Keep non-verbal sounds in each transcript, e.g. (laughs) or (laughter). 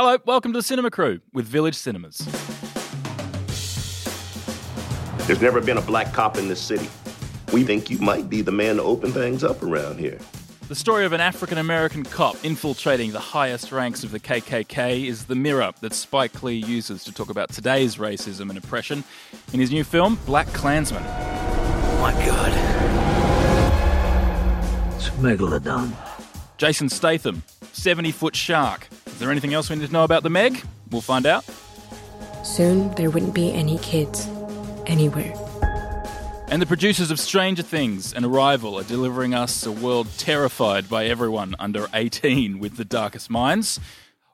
Hello, welcome to the Cinema Crew with Village Cinemas. There's never been a black cop in this city. We think you might be the man to open things up around here. The story of an African American cop infiltrating the highest ranks of the KKK is the mirror that Spike Lee uses to talk about today's racism and oppression in his new film, BlacKkKlansman. Oh my god. It's Megalodon. Jason Statham, 70 foot shark. Is there anything else we need to know about the Meg? We'll find out. Soon there wouldn't be any kids anywhere. And the producers of Stranger Things and Arrival are delivering us a world terrified by everyone under 18 with the darkest minds.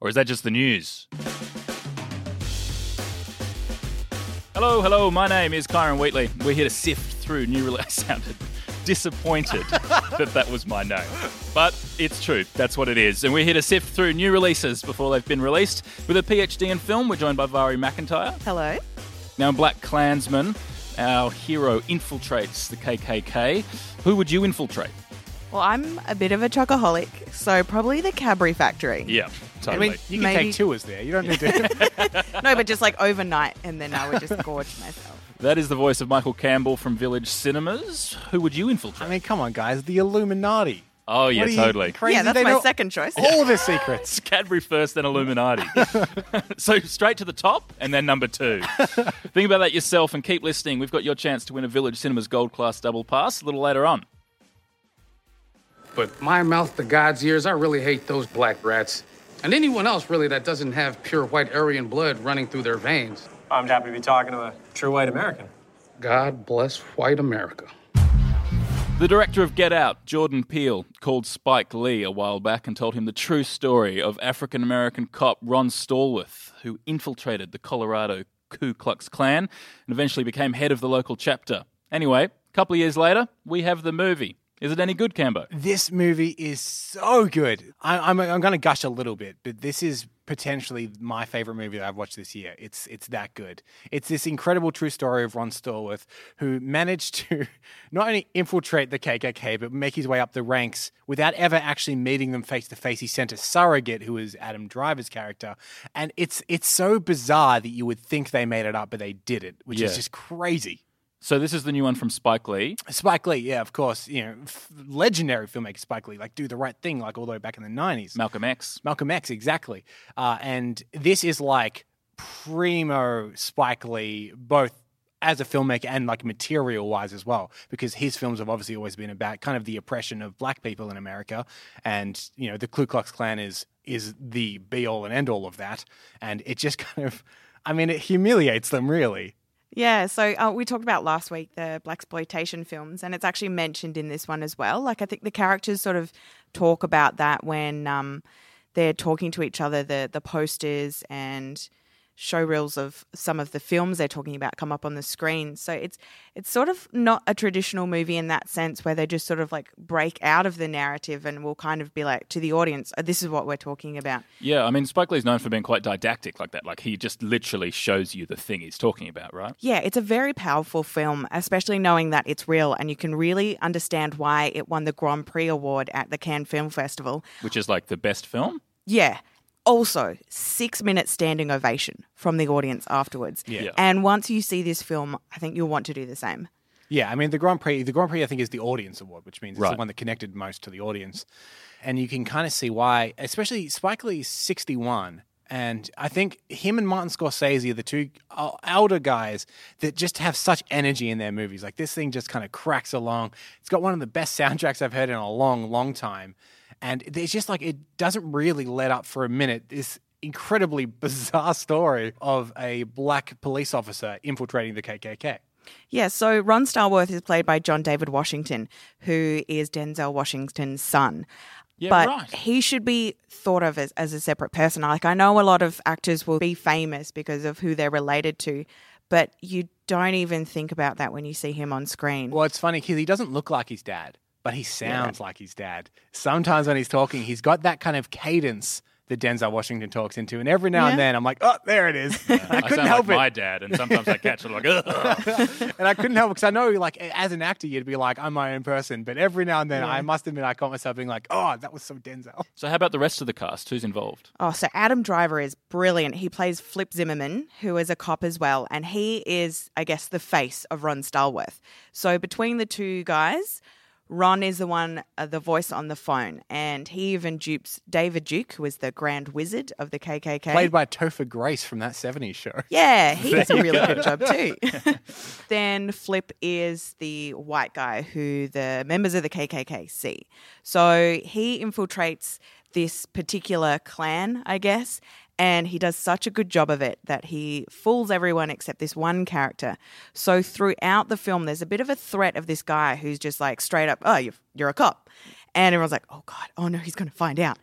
Or is that just the news? Hello, hello, my name is Kyron Wheatley. We're here to sift through new release. (laughs) I sounded disappointed that that was my name. But it's true, that's what it is. And we're here to sift through new releases before they've been released. With a PhD in film, we're joined by Vari McIntyre. Hello. Now, in BlacKkKlansman, our hero infiltrates the KKK. Who would you infiltrate? Well, I'm a bit of a chocoholic, so probably the Cadbury factory. Yeah, I totally. mean, you can Maybe- take tours there. You don't need to. (laughs) (laughs) No, but just like overnight, and then I would just gorge myself. That is the voice of Michael Campbell from Village Cinemas. Who would you infiltrate? I mean, come on, guys. The Illuminati. oh, yeah, What are you, totally. Crazy? yeah, that's They my know second choice. All the secrets. (laughs) Cadbury first, then Illuminati. (laughs) so straight to the top, and then number two. Think about that yourself and keep listening. We've got your chance to win a Village Cinemas Gold Class double pass a little later on. But my mouth to God's ears, I really hate those black rats. And anyone else, really, that doesn't have pure white Aryan blood running through their veins. I'm happy to be talking to a true white American. God bless white America. The director of Get Out, Jordan Peele, called Spike Lee a while back and told him the true story of African American cop Ron Stallworth, who infiltrated the Colorado Ku Klux Klan and eventually became head of the local chapter. Anyway, a couple of years later, we have the movie. Is it any good, Cambo? This movie is so good. I, I'm, I'm going to gush a little bit, but this is potentially my favorite movie that I've watched this year. It's it's that good. It's this incredible true story of Ron Stallworth, who managed (laughs) to not only infiltrate the KKK, but make his way up the ranks without ever actually meeting them face to face. He sent a surrogate, who is Adam Driver's character, and it's it's so bizarre that you would think they made it up, but they did it, which Yeah. is just crazy. So this is the new one from Spike Lee. Spike Lee, yeah, of course, you know, f- legendary filmmaker Spike Lee, like do the right thing, like all the way back in the nineties. Malcolm X. Malcolm X, exactly. Uh, and this is like primo Spike Lee, both as a filmmaker and like material wise as well, because his films have obviously always been about kind of the oppression of black people in America, and you know the Ku Klux Klan is is the be all and end all of that, and it just (laughs) kind of, I mean, it humiliates them really. Yeah, so uh, we talked about last week the blaxploitation films, and it's actually mentioned in this one as well. Like I think the characters sort of talk about that when um, they're talking to each other. The the posters and show reels of some of the films they're talking about come up on the screen. So it's it's sort of not a traditional movie in that sense where they just sort of like break out of the narrative and will kind of be like to the audience, oh, this is what we're talking about. Yeah, I mean, Spike Lee's known for being quite didactic like that. Like, he just literally shows you the thing he's talking about, right? Yeah, it's a very powerful film, especially knowing that it's real and you can really understand why it won the Grand Prix award at the Cannes Film Festival. Which is like the best film. Yeah. Also, six minute standing ovation from the audience afterwards. Yeah. And once you see this film, I think you'll want to do the same. Yeah, I mean the Grand Prix. The Grand Prix, I think, is the audience award, which means it's Right. the one that connected most to the audience, and you can kind of see why. Especially Spike Lee's sixty-one, and I think him and Martin Scorsese are the two uh, elder guys that just have such energy in their movies. Like this thing just kind of cracks along. It's got one of the best soundtracks I've heard in a long, long time, and it's just like it doesn't really let up for a minute. This incredibly (laughs) bizarre story of a black police officer infiltrating the KKK. Yeah, so Ron Stallworth is played by John David Washington, who is Denzel Washington's son. Yeah, but right. he should be thought of as, as a separate person. Like, I know a lot of actors will be famous because of who they're related to, but you don't even think about that when you see him on screen. Well, it's funny because he doesn't look like his dad, but he sounds like his dad. Sometimes when he's talking, he's got that kind of cadence that Denzel Washington talks into, and every now Yeah. and then I'm like, oh, there it is. (laughs) I I couldn't sound help like it. my dad, and sometimes I catch it like, Ugh. (laughs) and I couldn't help because I know, like, as an actor, you'd be like, I'm my own person. But every now and then, I must admit, I caught myself being like, oh, that was so Denzel. So, how about the rest of the cast? Who's involved? Oh, so Adam Driver is brilliant. He plays Flip Zimmerman, who is a cop as well, and he is, I guess, the face of Ron Stallworth. So between the two guys, Ron is the one, uh, the voice on the phone, and he even dupes David Duke, who is the Grand Wizard of the KKK. Played by Topher Grace from that 70s show. Yeah, (laughs) he does a really good job too. (laughs) (laughs) then Flip is the white guy who the members of the KKK see. So he infiltrates this particular clan, I guess, and he does such a good job of it that he fools everyone except this one character. So throughout the film, there's a bit of a threat of this guy who's just like straight up, oh, you're, a cop. And everyone's like, oh God, oh no, he's going to find out.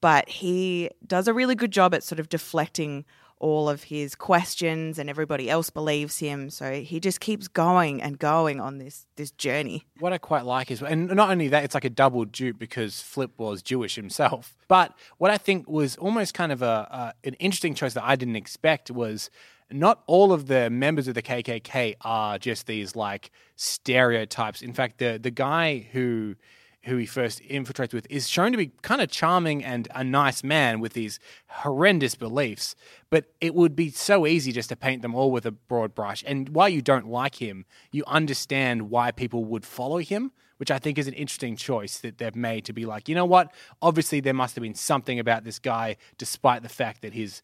But he does a really good job at sort of deflecting all of his questions and everybody else believes him so he just keeps going and going on this this journey What I quite like is, and not only that, it's like a double dupe because Flip was Jewish himself. But what I think was almost kind of a, a an interesting choice that I didn't expect was not all of the members of the KKK are just these like stereotypes. In fact, the the guy who who he first infiltrates with is shown to be kind of charming and a nice man with these horrendous beliefs. But it would be so easy just to paint them all with a broad brush. And while you don't like him, you understand why people would follow him, which I think is an interesting choice that they've made to be like, you know what? Obviously, there must have been something about this guy, despite the fact that his,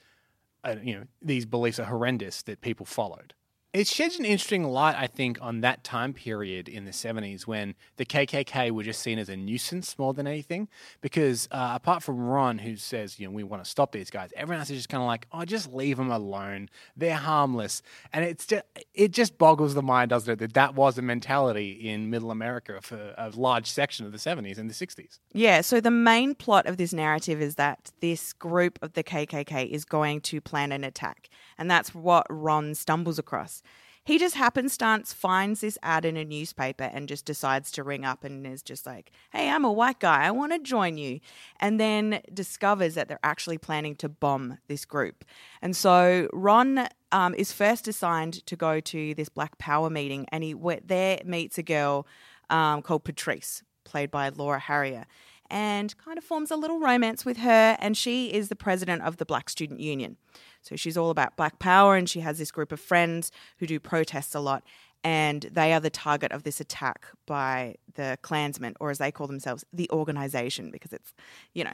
uh, you know, these beliefs are horrendous that people followed. It sheds an interesting light, I think, on that time period in the 70s when the KKK were just seen as a nuisance more than anything. Because uh, apart from Ron, who says, you know, we want to stop these guys, everyone else is just kind of like, oh, just leave them alone. They're harmless. And it's just, it just boggles the mind, doesn't it, that that was a mentality in middle America for a large section of the 70s and the 60s. yeah so the main plot of this narrative is that this group of the kkk is going to plan an attack and that's what ron stumbles across he just happenstance finds this ad in a newspaper and just decides to ring up and is just like, hey, I'm a white guy. I want to join you. And then discovers that they're actually planning to bomb this group. And so Ron um, is first assigned to go to this Black Power meeting and he there meets a girl um, called Patrice, played by Laura Harrier. And kind of forms a little romance with her, and she is the president of the Black Student Union. So she's all about black power, and she has this group of friends who do protests a lot. And they are the target of this attack by the Klansmen, or as they call themselves, the organization, because it's, you know,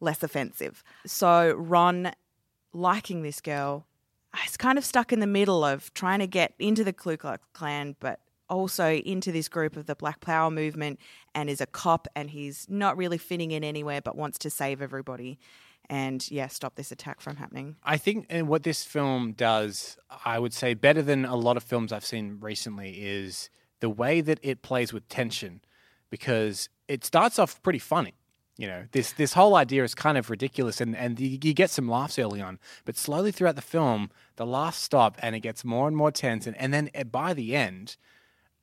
less offensive. So Ron, liking this girl, is kind of stuck in the middle of trying to get into the Ku Klux Klan, but also into this group of the Black Power movement and is a cop and he's not really fitting in anywhere but wants to save everybody and yeah, stop this attack from happening. I think and what this film does, I would say, better than a lot of films I've seen recently is the way that it plays with tension, because it starts off pretty funny. You know, this this whole idea is kind of ridiculous, and and you, you get some laughs early on, but slowly throughout the film, the laughs stop, and it gets more and more tense, and and then uh, by the end,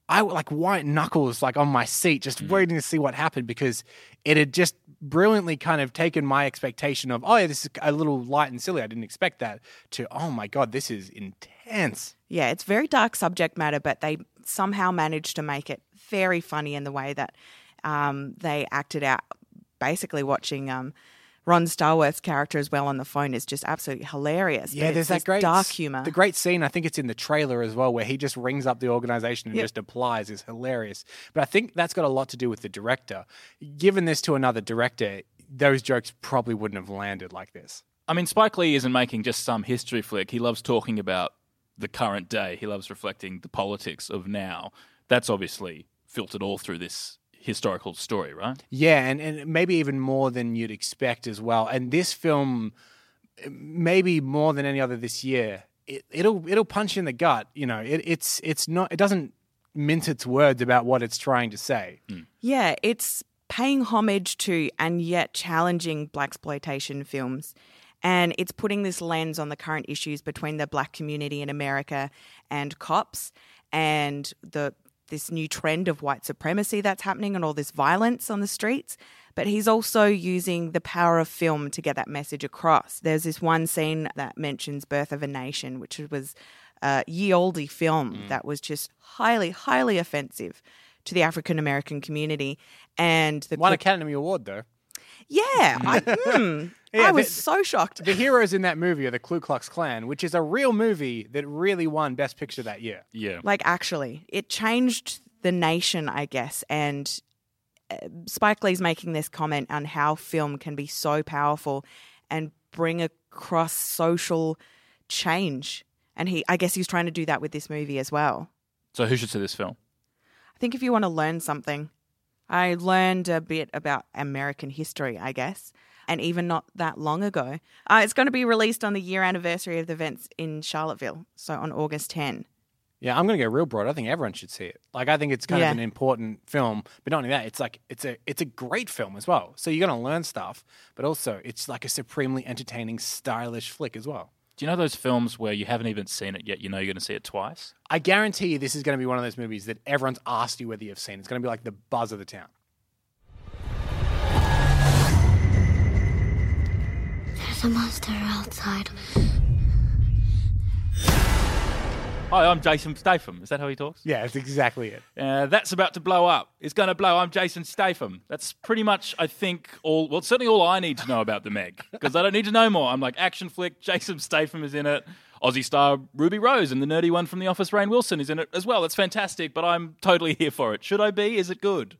I like white knuckles like on my seat, just waiting to see what happened because it had just brilliantly kind of taken my expectation of oh yeah, this is a little light and silly. I didn't expect that to oh my god, this is intense. Yeah, it's very dark subject matter, but they somehow managed to make it very funny in the way that um, they acted out. Basically, watching um, Ron Stallworth's character as well on the phone is just absolutely hilarious. Yeah, there's that great dark humor. The great scene, I think it's in the trailer as well, where he just rings up the organization and Yep. just applies is hilarious. But I think that's got a lot to do with the director. Given this to another director, those jokes probably wouldn't have landed like this. I mean, Spike Lee isn't making just some history flick. He loves talking about the current day. He loves reflecting the politics of now. That's obviously filtered all through this historical story, right? Yeah, and, and maybe even more than you'd expect as well. And this film, maybe more than any other this year, it, it'll it'll punch you in the gut. You know, it, it's it's not it doesn't mince its words about what it's trying to say. Hmm. Yeah, it's paying homage to and yet challenging blaxploitation films. And it's putting this lens on the current issues between the black community in America and cops and the this new trend of white supremacy that's happening and all this violence on the streets. But he's also using the power of film to get that message across. There's this one scene that mentions Birth of a Nation, which was a ye olde film mm. that was just highly, highly offensive to the African American community. And the Won Academy Award though. Yeah, I, (laughs) hmm, Yeah, I was the- so shocked. The heroes in that movie are the Ku Klux Klan, which is a real movie that really won Best Picture that year. Yeah. Like, actually, it changed the nation, I guess. And uh, Spike Lee's making this comment on how film can be so powerful and bring across social change. And he, I guess, he's trying to do that with this movie as well. So who should see this film? I think if you want to learn something, I learned a bit about American history, I guess, and even not that long ago. Uh, it's going to be released on the year anniversary of the events in Charlottesville, so on August 10. Yeah, I'm going to go real broad. I think everyone should see it. Like, I think it's kind Yeah. of an important film, but not only that, it's like it's a it's a great film as well. So you're going to learn stuff, but also it's like a supremely entertaining, stylish flick as well. Do you know those films where you haven't even seen it yet? You know you're going to see it twice. I guarantee you, this is going to be one of those movies that everyone's asked you whether you've seen. It's going to be like the buzz of the town. There's a monster outside. Hi, I'm Jason Statham. Is that how he talks? Yeah, that's exactly it. Uh, that's about to blow up. It's going to blow. I'm Jason Statham. That's pretty much, I think, all. Well, certainly all I need to know about the Meg because I don't need to know more. I'm like action flick. Jason Statham is in it. Aussie star Ruby Rose and the nerdy one from The Office, Rainn Wilson, is in it as well. It's fantastic, but I'm totally here for it. Should I be? Is it good?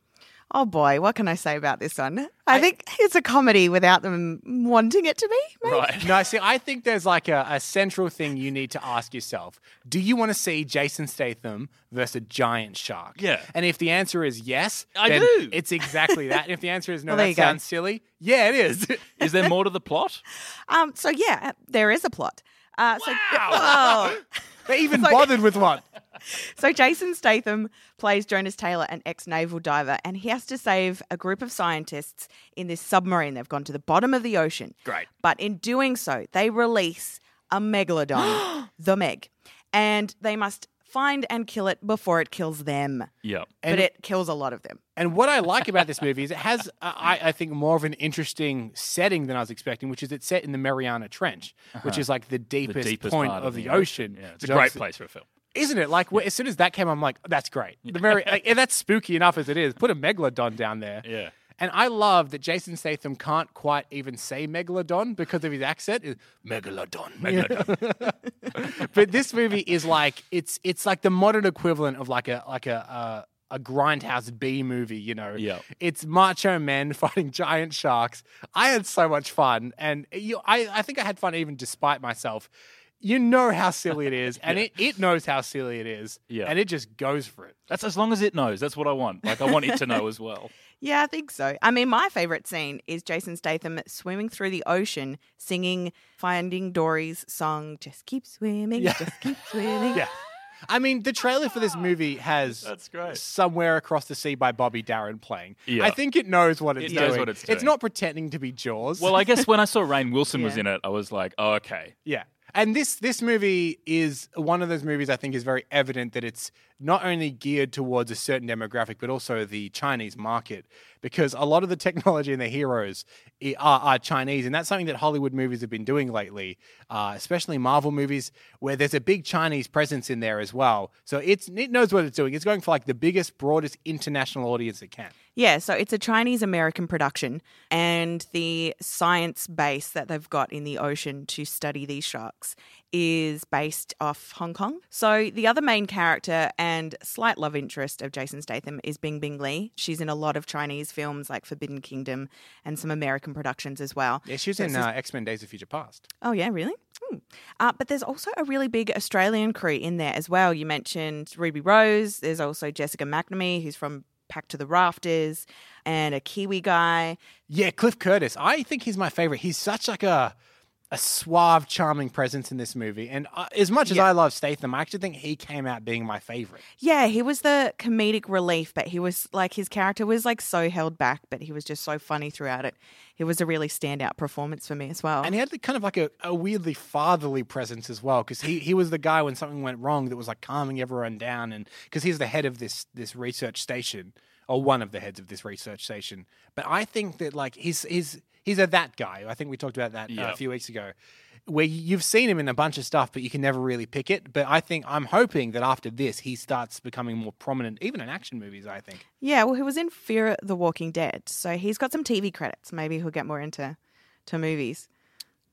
Oh boy, what can I say about this one? I, think it's a comedy without them wanting it to be. maybe? Right. (laughs) No, see, I think there's like a, a central thing you need to ask yourself. Do you want to see Jason Statham versus a giant shark? Yeah. And if the answer is yes, I then do. (laughs) It's exactly that. And if the answer is no, Well, that you go. sounds silly. Yeah, it is. Is there (laughs) more to the plot? Um, so yeah, there is a plot. Uh, so, Wow. oh. (laughs) they even (laughs) So- bothered with one. (laughs) So Jason Statham plays Jonas Taylor, an ex-naval diver, and he has to save a group of scientists in this submarine. They've gone to the bottom of the ocean. Great. But in doing so, they release a megalodon, (gasps) the Meg, and they must find and kill it before it kills them. Yeah. but it kills a lot of them. And what I like about this movie is it has, uh, I, I think, more of an interesting setting than I was expecting, which is it's set in the Mariana Trench, which is like the The deepest, deepest point part of the ocean. Yeah, it's a great place for a film. Isn't it? Like, wh- as soon as that came, I'm like, that's great. (laughs) The very, like, and that's spooky enough as it is. Put a megalodon down there. Yeah. And I love that Jason Statham can't quite even say megalodon because of his accent. Megalodon, megalodon. (laughs) but this movie is like it's it's like the modern equivalent of like a like a a, a grindhouse B movie. You know, Yeah. It's macho men (laughs) fighting giant sharks. I had so much fun, and you, I I think I had fun even despite myself. You know how silly it is, (laughs) and it, it knows how silly it is, Yeah. and it just goes for it. That's as long as it knows. That's what I want. Like, I want it to know as well. Yeah, I think so. I mean, my favorite scene is Jason Statham swimming through the ocean, singing Finding Dory's song, "Just Keep Swimming, Yeah. Just Keep (laughs) Swimming." Yeah. I mean, the trailer for this movie (laughs) has That's great. Somewhere Across the Sea by Bobby Darin playing. Yeah. I think it knows what it's It knows doing. what it's doing. It's not pretending to be Jaws. Well, I guess when I saw Rainn (laughs) Wilson was in it, I was like, oh, okay. yeah. And this this movie is one of those movies I think is very evident that it's not only geared towards a certain demographic but also the Chinese market because a lot of the technology and the heroes are, are Chinese and that's something that Hollywood movies have been doing lately, uh, especially Marvel movies where there's a big Chinese presence in there as well. So it's it knows what it's doing. It's going for like the biggest, broadest international audience it can. Yeah, so it's a Chinese American production, and the science base that they've got in the ocean to study these sharks is based off Hong Kong. So the other main character and slight love interest of Jason Statham is Bingbing Li. She's in a lot of Chinese films like Forbidden Kingdom and some American productions as well. Yeah, she was So in uh, X Men: Days of Future Past. Oh, yeah, really? Hmm. Uh, but there's also a really big Australian crew in there as well. You mentioned Ruby Rose. There's also Jessica McNamee, who's from Packed to the Rafters, and a Kiwi guy. Yeah, Cliff Curtis. I think he's my favorite. He's such like a a suave, charming presence in this movie. And uh, as much as Yeah. I love Statham, I actually think he came out being my favorite. Yeah, he was the comedic relief, but he was like his character was like so held back, but he was just so funny throughout it. It was a really standout performance for me as well. And he had the, kind of like a, a weirdly fatherly presence as well, because he, he was the guy when something went wrong that was like calming everyone down, and because he's the head of this this research station, or one of the heads of this research station. But I think that like his he's he's a that guy. I think we talked about that uh, a few weeks ago, where you've seen him in a bunch of stuff, but you can never really pick it. But I think I'm hoping that after this, he starts becoming more prominent, even in action movies. I think. yeah, well, he was in Fear the Walking Dead, so he's got some TV credits. Maybe he'll get more into to movies.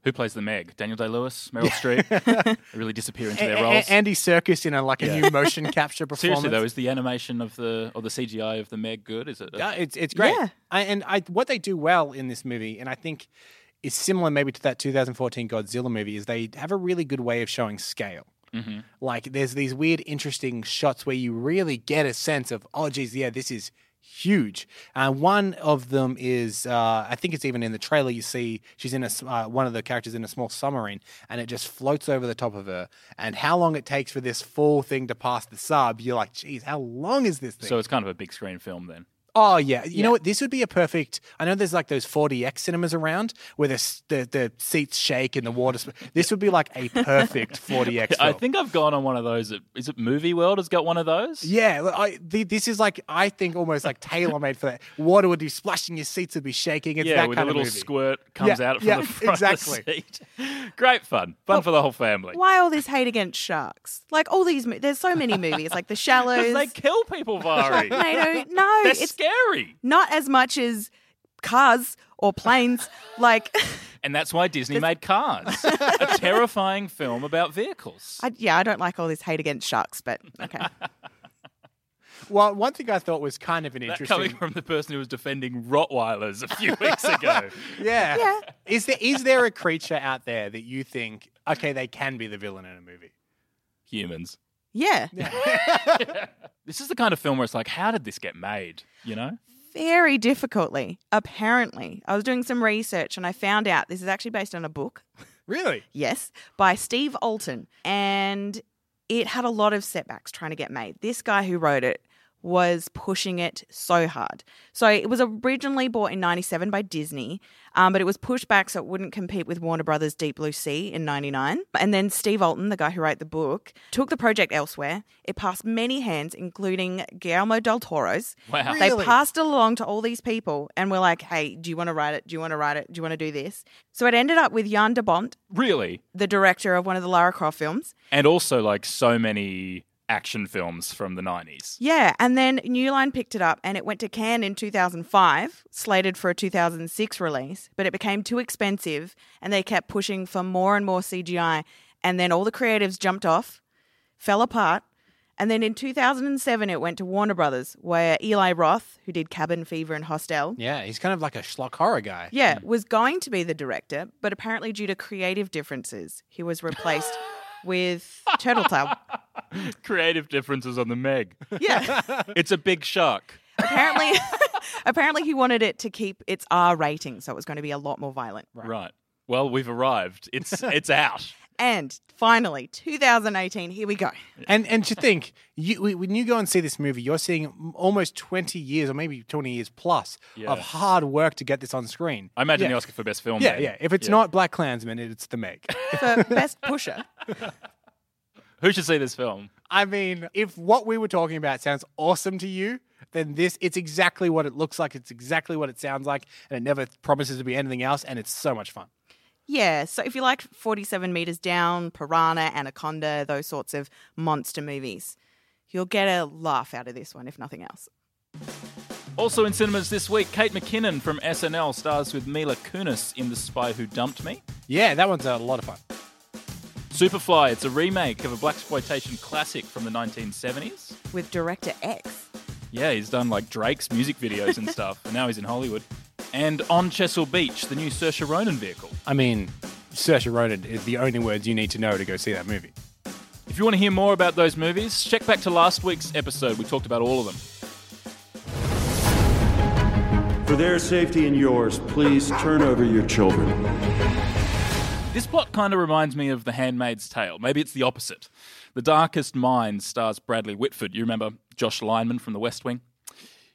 Who plays the Meg? Daniel Day Lewis, Meryl Streep. (laughs) They really disappear into their A- a- roles. Andy Serkis in a like a new motion capture performance. (laughs) Seriously though, is the animation of the or the CGI of the Meg good? Is it? Yeah, it's it's great. Yeah. I, and I what they do well in this movie, and I think is similar maybe to that 2014 Godzilla movie, is they have a really good way of showing scale. Mm-hmm. Like there's these weird, interesting shots where you really get a sense of, oh, geez, yeah, this is huge. Uh, one of them is, uh, I think it's even in the trailer. You see she's in a uh, one of the characters in a small submarine, and it just floats over the top of her. And how long it takes for this full thing to pass the sub, you're like, geez, how long is this thing? So it's kind of a big screen film then. Oh yeah, you know what? This would be a perfect. I know there's like those 4DX cinemas around where the the, the seats shake and the water. Sp- this would be like a perfect (laughs) 4DX. I think I've gone on one of those. Is it Movie World has got one of those? Yeah, look, I, the, this is like I think almost like tailor made for that. Water would be splashing, your seats would be shaking. It's yeah, that with a little of movie. squirt comes Yeah, out from yeah, the (laughs) front exactly. of the seat. Great fun, fun for the whole family. Why all this hate against sharks? Like all these, mo- there's so many movies, like The (laughs) Shallows. They kill people, Vari. Sharknado. No, They're it's scary, not as much as cars or planes. (laughs) like, and that's why Disney made Cars, (laughs) a terrifying film about vehicles. I, yeah, I don't like all this hate against sharks, but okay. (laughs) Well, one thing I thought was kind of an That interesting. coming from the person who was defending Rottweilers a few weeks ago. yeah. Yeah. Is there is there a creature out there that you think okay they can be the villain in a movie? Humans. Yeah, (laughs) This is the kind of film where it's like, how did this get made? You know? very difficultly. Apparently, I was doing some research and I found out this is actually based on a book. Really? (laughs) Yes, by Steve Alten. And it had a lot of setbacks trying to get made. This guy who wrote it was pushing it so hard. So it was originally bought in 97 by Disney, um, but it was pushed back so it wouldn't compete with Warner Brothers' Deep Blue Sea in 99. And then Steve Alten, the guy who wrote the book, took the project elsewhere. It passed many hands, including Guillermo del Toro's. Wow. They passed it along to all these people and were like, hey, do you want to write it? Do you want to write it? Do you want to do this? So it ended up with Jan de Bont, Really? the director of one of the Lara Croft films. And also, like, so many action films from the 90s. Yeah, and then New Line picked it up and it went to Cannes in 2005, slated for a 2006 release, but it became too expensive and they kept pushing for more and more CGI. And then all the creatives jumped off, fell apart. And then in 2007, it went to Warner Brothers, where Eli Roth, who did Cabin Fever and Hostel, Yeah, he's kind of like a schlock horror guy. yeah, was going to be the director, but apparently due to creative differences, he was replaced (gasps) (gasps) with Turteltaub. (laughs) Creative differences on the Meg. Yeah. (laughs) it's a big shark. apparently (laughs) apparently he wanted it to keep its R rating, so it was going to be a lot more violent. Right. Well, we've arrived. It's it's out. And finally, 2018, here we go. And and to think, you, when you go and see this movie, you're seeing almost 20 years or maybe 20 years plus Yeah. of hard work to get this on screen. I imagine Yeah. the Oscar for Best Film. Yeah, then. yeah. If it's Yeah. not BlacKkKlansman, it's the Meg. (laughs) (laughs) For best pusher. Who should see this film? I mean, if what we were talking about sounds awesome to you, then this it's exactly what it looks like. It's exactly what it sounds like, and it never promises to be anything else. And it's so much fun. Yeah, so if you like 47 Meters Down, Piranha, Anaconda, those sorts of monster movies, you'll get a laugh out of this one, if nothing else. Also in cinemas this week, Kate McKinnon from SNL stars with Mila Kunis in The Spy Who Dumped Me. Yeah, that one's a lot of fun. Superfly, it's a remake of a blaxploitation classic from the 1970s. With Director X. Yeah, he's done like Drake's music videos and (laughs) stuff, and now he's in Hollywood. And On Chesil Beach, the new Saoirse Ronan vehicle. I mean, Saoirse Ronan is the only words you need to know to go see that movie. If you want to hear more about those movies, check back to last week's episode. We talked about all of them. For their safety and yours, please turn over your children. This plot kind of reminds me of The Handmaid's Tale. Maybe it's the opposite. The Darkest Mind stars Bradley Whitford. You remember Josh Lyman from The West Wing?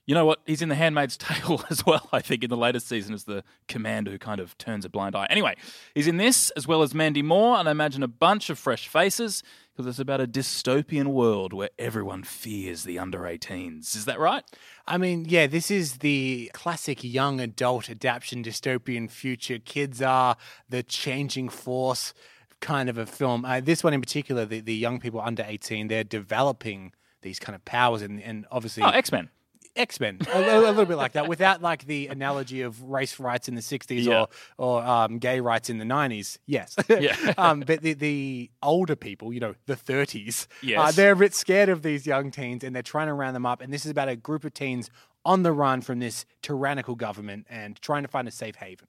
You know what? He's in The Handmaid's (laughs) Tale as well, I think, in the latest season as the commander who kind of turns a blind eye. Anyway, he's in this as well as Mandy Moore, and I imagine a bunch of fresh faces because it's about a dystopian world where everyone fears the under 18s. Is that right? I mean, yeah, this is the classic young adult adaptation dystopian future. Kids are the changing force kind of a film. Uh, this one in particular, the, the young people under 18, they're developing these kind of powers and, and obviously Oh, X Men. X Men, (laughs) a, a little bit like that, without like the analogy of race rights in the '60s Yeah. or or um, gay rights in the '90s. Yes, Yeah. (laughs) um, but the the older people, you know, the 30s, uh, they're a bit scared of these young teens, and they're trying to round them up. And this is about a group of teens on the run from this tyrannical government and trying to find a safe haven.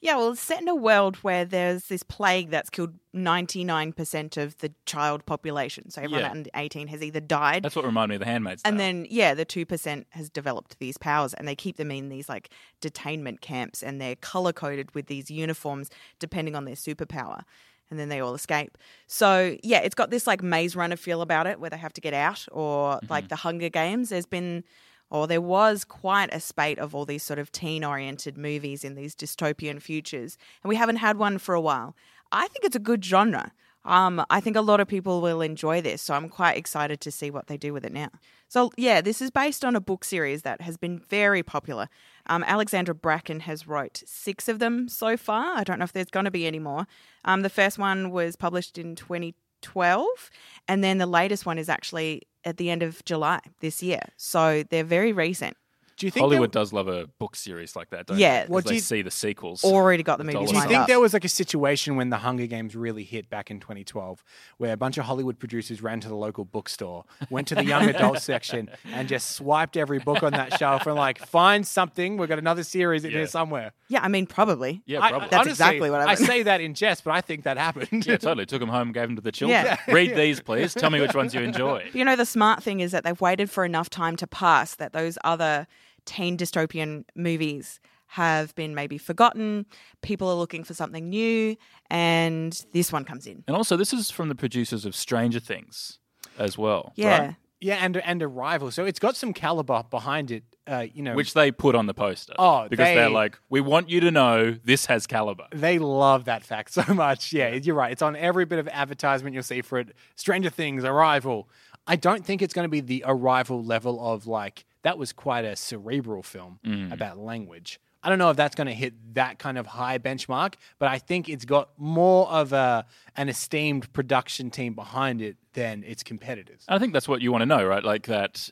Yeah, well, it's set in a world where there's this plague that's killed 99% of the child population. So everyone Yeah. under 18 has either died. That's what reminded me of The Handmaid's Tale. and then, yeah, the 2% has developed these powers and they keep them in these like detainment camps and they're color coded with these uniforms depending on their superpower. And then they all escape. So, yeah, it's got this like Maze Runner feel about it where they have to get out or like mm-hmm. the Hunger Games. There's been or there was quite a spate of all these sort of teen oriented movies in these dystopian futures, and we haven't had one for a while. I think it's a good genre. Um, I think a lot of people will enjoy this, so I'm quite excited to see what they do with it now. So, yeah, this is based on a book series that has been very popular. Um, Alexandra Bracken has wrote six of them so far. I don't know if there's going to be any more. Um, the first one was published in 2012, and then the latest one is actually at the end of July this year. So they're very recent. Do you think Hollywood there, does love a book series like that, don't Yeah. they? 'Cause What do they you- see the sequels. Already got the Dollar movies do you think up. there was like a situation when the Hunger Games really hit back in 2012, where a bunch of Hollywood producers ran to the local bookstore, went to the young (laughs) adult section, and just swiped every book on that shelf and like, find something. We've got another series in Yeah. here somewhere. yeah, I mean, probably. yeah, I- probably. That's honestly, exactly what I happened. say that in jest, but I think that happened. yeah, totally. Took them home, gave them to the children. Yeah. Read these, please. Tell me which ones you enjoy. You know, the smart thing is that they've waited for enough time to pass that those other teen dystopian movies have been maybe forgotten. People are looking for something new, and this one comes in. And also, this is from the producers of Stranger Things as well. Yeah. right? Yeah, and and a rival. So it's got some caliber behind it. Uh, you know, Which they put on the poster. Oh, because they, are like, we want you to know this has caliber. They love that fact (laughs) so much. Yeah, you're right. It's on every bit of advertisement you'll see for it. Stranger Things, Arrival. I don't think it's going to be the Arrival level of like, that was quite a cerebral film mm-hmm. about language. I don't know if that's going to hit that kind of high benchmark, but I think it's got more of a an esteemed production team behind it than its competitors. I think that's what you want to know, right? Like that,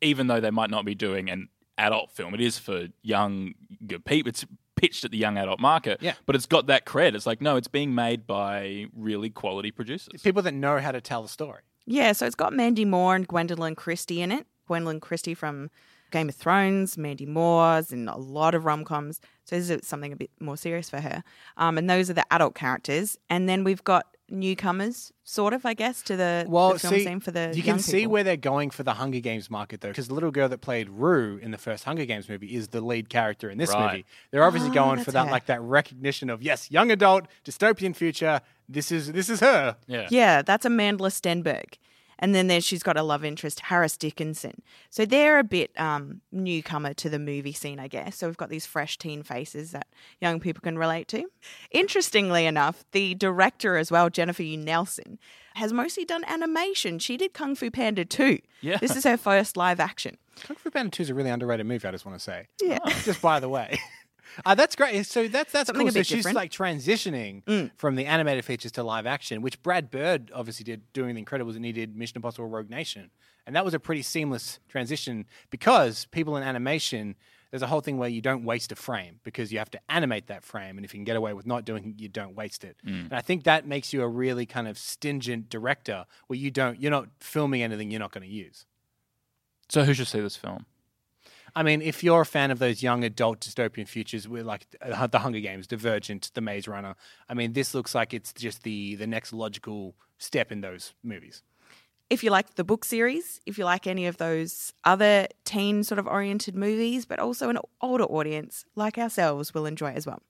even though they might not be doing an adult film, it is for young people. It's pitched at the young adult market, Yeah. but it's got that cred. It's like, no, it's being made by really quality producers. People that know how to tell a story. Yeah, so it's got Mandy Moore and Gwendoline Christie in it. Gwendoline Christie from Game of Thrones, Mandy Moore's and a lot of rom coms. So this is something a bit more serious for her. Um, and those are the adult characters. And then we've got newcomers, sort of, I guess, to the, Well, the film see, scene for the you young can see people. where they're going for the Hunger Games market, though, because the little girl that played Rue in the first Hunger Games movie is the lead character in this Right. movie. They're obviously Oh, going for that, her. like that recognition of yes, young adult, dystopian future. This is this is her. yeah. Yeah, that's Amandla Stenberg. And then there she's got a love interest, Harris Dickinson. So they're a bit um, newcomer to the movie scene, I guess. So we've got these fresh teen faces that young people can relate to. Interestingly enough, the director as well, Jennifer Yuh Nelson, has mostly done animation. She did Kung Fu Panda 2. Yeah. This is her first live action. Kung Fu Panda Two is a really underrated movie. I just want to say, Yeah. just by the way. (laughs) Uh, that's great. So that's that's Something cool. a So bit she's like transitioning from the animated features to live action, which Brad Bird obviously did doing The Incredibles, and he did Mission Impossible: Rogue Nation, and that was a pretty seamless transition because people in animation. There's a whole thing where you don't waste a frame because you have to animate that frame, and if you can get away with not doing it, you don't waste it. And I think that makes you a really kind of stingent director, where you don't, you're not filming anything you're not going to use. So who should see this film? I mean, if you're a fan of those young adult dystopian futures with like uh, the Hunger Games, Divergent, The Maze Runner, I mean, this looks like it's just the the next logical step in those movies. if you like the book series, if you like any of those other teen sort of oriented movies, but also an older audience like ourselves will enjoy as well.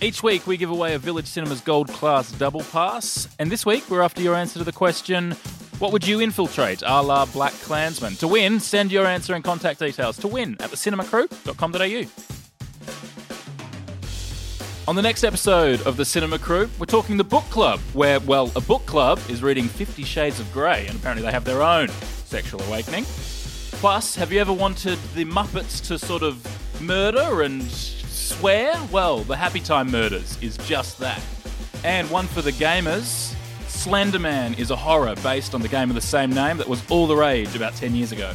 Each week we give away a Village Cinemas Gold Class double pass, and this week we're after your answer to the question What would you infiltrate a la BlacKkKlansman? To win, send your answer and contact details to win at thecinemacrew.com.au. On the next episode of the Cinema Crew, we're talking the book club, where, well, a book club is reading Fifty Shades of Grey, and apparently they have their own sexual awakening. Plus, have you ever wanted the Muppets to sort of murder and swear? Well, the Happy Time Murders is just that. And one for the gamers Slenderman is a horror based on the game of the same name that was all the rage about 10 years ago.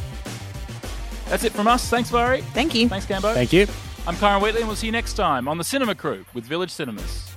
That's it from us. Thanks, Vari. Thank you. Thanks, Cambo. Thank you. I'm Karen Wheatley, and we'll see you next time on the Cinema Crew with Village Cinemas.